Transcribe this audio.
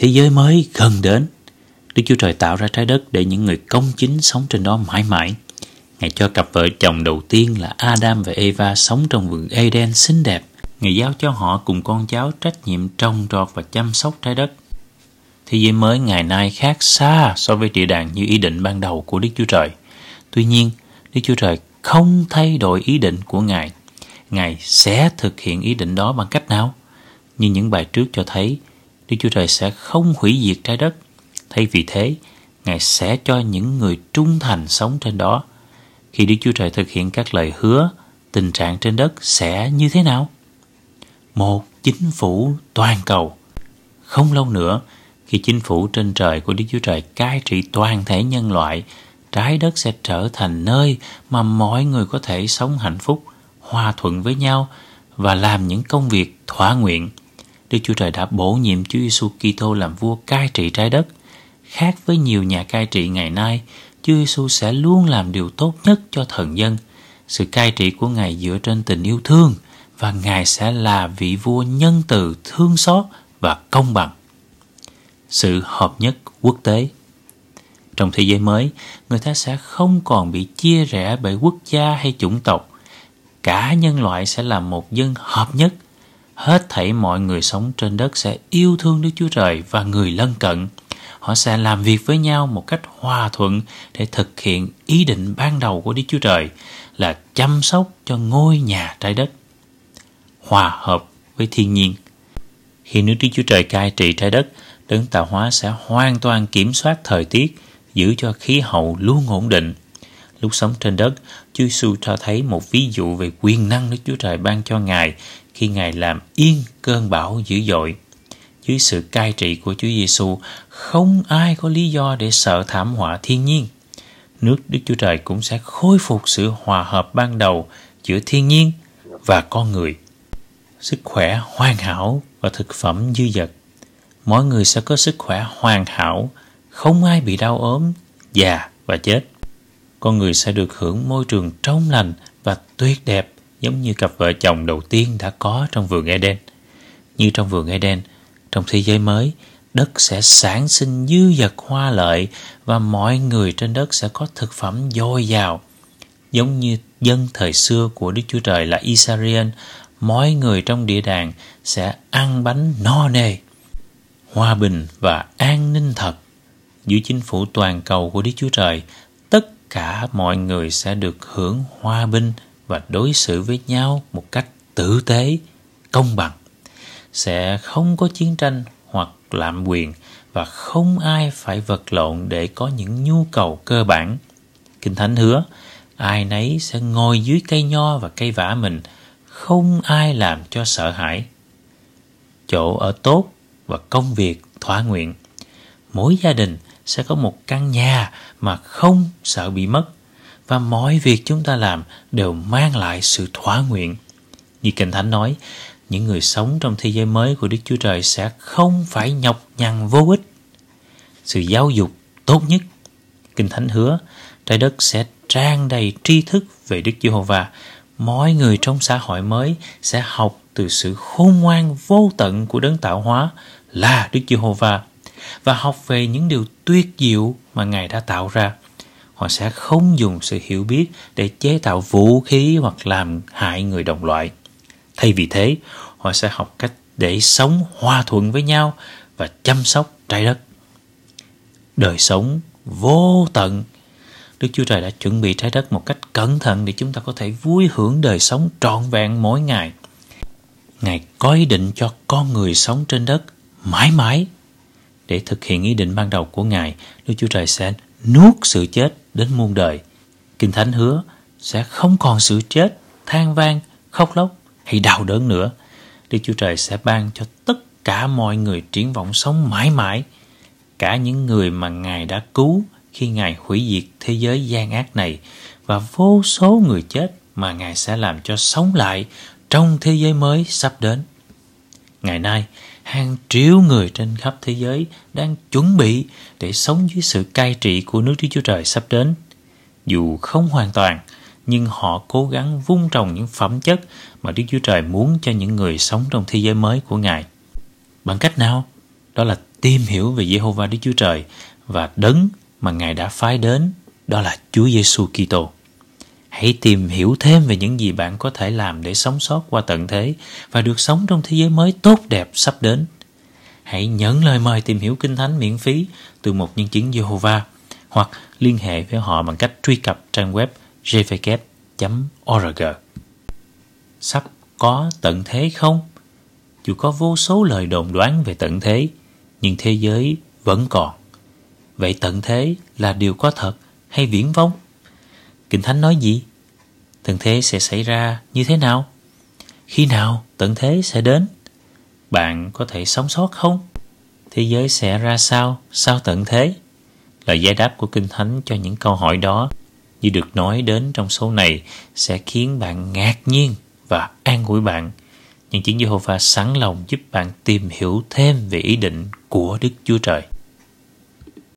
thế giới mới gần đến. Đức Chúa Trời tạo ra trái đất để những người công chính sống trên đó mãi mãi. Ngài cho cặp vợ chồng đầu tiên là Adam và Eva sống trong vườn Eden xinh đẹp. Ngài giao cho họ cùng con cháu trách nhiệm trồng trọt và chăm sóc trái đất. Thế giới mới ngày nay khác xa so với địa đàng như ý định ban đầu của Đức Chúa Trời. Tuy nhiên, Đức Chúa Trời không thay đổi ý định của Ngài. Ngài sẽ thực hiện ý định đó bằng cách nào? Như những bài trước cho thấy, Đức Chúa Trời sẽ không hủy diệt trái đất. Thay vì thế, Ngài sẽ cho những người trung thành sống trên đó. Khi Đức Chúa Trời thực hiện các lời hứa, tình trạng trên đất sẽ như thế nào? Một chính phủ toàn cầu. Không lâu nữa, khi chính phủ trên trời của Đức Chúa Trời cai trị toàn thể nhân loại, trái đất sẽ trở thành nơi mà mọi người có thể sống hạnh phúc, hòa thuận với nhau và làm những công việc thỏa nguyện. Đức Chúa Trời đã bổ nhiệm Chúa Giêsu Kitô làm vua cai trị trái đất. Khác với nhiều nhà cai trị ngày nay, Chúa Giêsu sẽ luôn làm điều tốt nhất cho thần dân. Sự cai trị của Ngài dựa trên tình yêu thương và Ngài sẽ là vị vua nhân từ, thương xót và công bằng. Sự hợp nhất quốc tế Trong thế giới mới, người ta sẽ không còn bị chia rẽ bởi quốc gia hay chủng tộc. Cả nhân loại sẽ là một dân hợp nhất. Hết thảy mọi người sống trên đất sẽ yêu thương Đức Chúa Trời và người lân cận họ sẽ làm việc với nhau một cách hòa thuận để thực hiện ý định ban đầu của Đức Chúa Trời là chăm sóc cho ngôi nhà trái đất. Hòa hợp với thiên nhiên. Khi nước Đức Chúa Trời cai trị trái đất, đấng tạo hóa sẽ hoàn toàn kiểm soát thời tiết, giữ cho khí hậu luôn ổn định. Lúc sống trên đất, Chúa Giêsu cho thấy một ví dụ về quyền năng Đức Chúa Trời ban cho Ngài khi Ngài làm yên cơn bão dữ dội dưới sự cai trị của Chúa Giêsu, không ai có lý do để sợ thảm họa thiên nhiên. Nước Đức Chúa Trời cũng sẽ khôi phục sự hòa hợp ban đầu giữa thiên nhiên và con người. Sức khỏe hoàn hảo và thực phẩm dư dật. Mỗi người sẽ có sức khỏe hoàn hảo, không ai bị đau ốm, già và chết. Con người sẽ được hưởng môi trường trong lành và tuyệt đẹp giống như cặp vợ chồng đầu tiên đã có trong vườn Eden. Như trong vườn Eden, trong thế giới mới, đất sẽ sản sinh dư dật hoa lợi và mọi người trên đất sẽ có thực phẩm dồi dào. Giống như dân thời xưa của Đức Chúa Trời là Israel, mọi người trong địa đàng sẽ ăn bánh no nê. Hòa bình và an ninh thật. Dưới chính phủ toàn cầu của Đức Chúa Trời, tất cả mọi người sẽ được hưởng hòa bình và đối xử với nhau một cách tử tế, công bằng sẽ không có chiến tranh hoặc lạm quyền và không ai phải vật lộn để có những nhu cầu cơ bản. Kinh Thánh hứa, ai nấy sẽ ngồi dưới cây nho và cây vả mình, không ai làm cho sợ hãi. Chỗ ở tốt và công việc thỏa nguyện. Mỗi gia đình sẽ có một căn nhà mà không sợ bị mất và mọi việc chúng ta làm đều mang lại sự thỏa nguyện. Như Kinh Thánh nói, những người sống trong thế giới mới của Đức Chúa Trời sẽ không phải nhọc nhằn vô ích. Sự giáo dục tốt nhất, Kinh Thánh hứa, trái đất sẽ trang đầy tri thức về Đức Giê-hô-va. Mọi người trong xã hội mới sẽ học từ sự khôn ngoan vô tận của đấng tạo hóa là Đức Giê-hô-va và học về những điều tuyệt diệu mà Ngài đã tạo ra. Họ sẽ không dùng sự hiểu biết để chế tạo vũ khí hoặc làm hại người đồng loại. Thay vì thế, họ sẽ học cách để sống hòa thuận với nhau và chăm sóc trái đất. Đời sống vô tận Đức Chúa Trời đã chuẩn bị trái đất một cách cẩn thận để chúng ta có thể vui hưởng đời sống trọn vẹn mỗi ngày. Ngài có ý định cho con người sống trên đất mãi mãi. Để thực hiện ý định ban đầu của Ngài, Đức Chúa Trời sẽ nuốt sự chết đến muôn đời. Kinh Thánh hứa sẽ không còn sự chết, than vang, khóc lóc hay đau đớn nữa. Đức Chúa Trời sẽ ban cho tất cả mọi người triển vọng sống mãi mãi. Cả những người mà Ngài đã cứu khi Ngài hủy diệt thế giới gian ác này và vô số người chết mà Ngài sẽ làm cho sống lại trong thế giới mới sắp đến. Ngày nay, hàng triệu người trên khắp thế giới đang chuẩn bị để sống dưới sự cai trị của nước Đức Chúa Trời sắp đến. Dù không hoàn toàn, nhưng họ cố gắng vun trồng những phẩm chất mà Đức Chúa Trời muốn cho những người sống trong thế giới mới của Ngài. Bằng cách nào? đó là tìm hiểu về Jehovah Đức Chúa Trời và đấng mà Ngài đã phái đến, đó là Chúa Giêsu Kitô. Hãy tìm hiểu thêm về những gì bạn có thể làm để sống sót qua tận thế và được sống trong thế giới mới tốt đẹp sắp đến. Hãy nhận lời mời tìm hiểu Kinh Thánh miễn phí từ một nhân chứng Jehovah hoặc liên hệ với họ bằng cách truy cập trang web jvk.org. Sắp có tận thế không? Dù có vô số lời đồn đoán về tận thế, nhưng thế giới vẫn còn. Vậy tận thế là điều có thật hay viễn vông? Kinh Thánh nói gì? Tận thế sẽ xảy ra như thế nào? Khi nào tận thế sẽ đến? Bạn có thể sống sót không? Thế giới sẽ ra sao sau tận thế? Lời giải đáp của Kinh Thánh cho những câu hỏi đó như được nói đến trong số này sẽ khiến bạn ngạc nhiên và an ủi bạn. Những chứng Jehovah sẵn lòng giúp bạn tìm hiểu thêm về ý định của Đức Chúa Trời.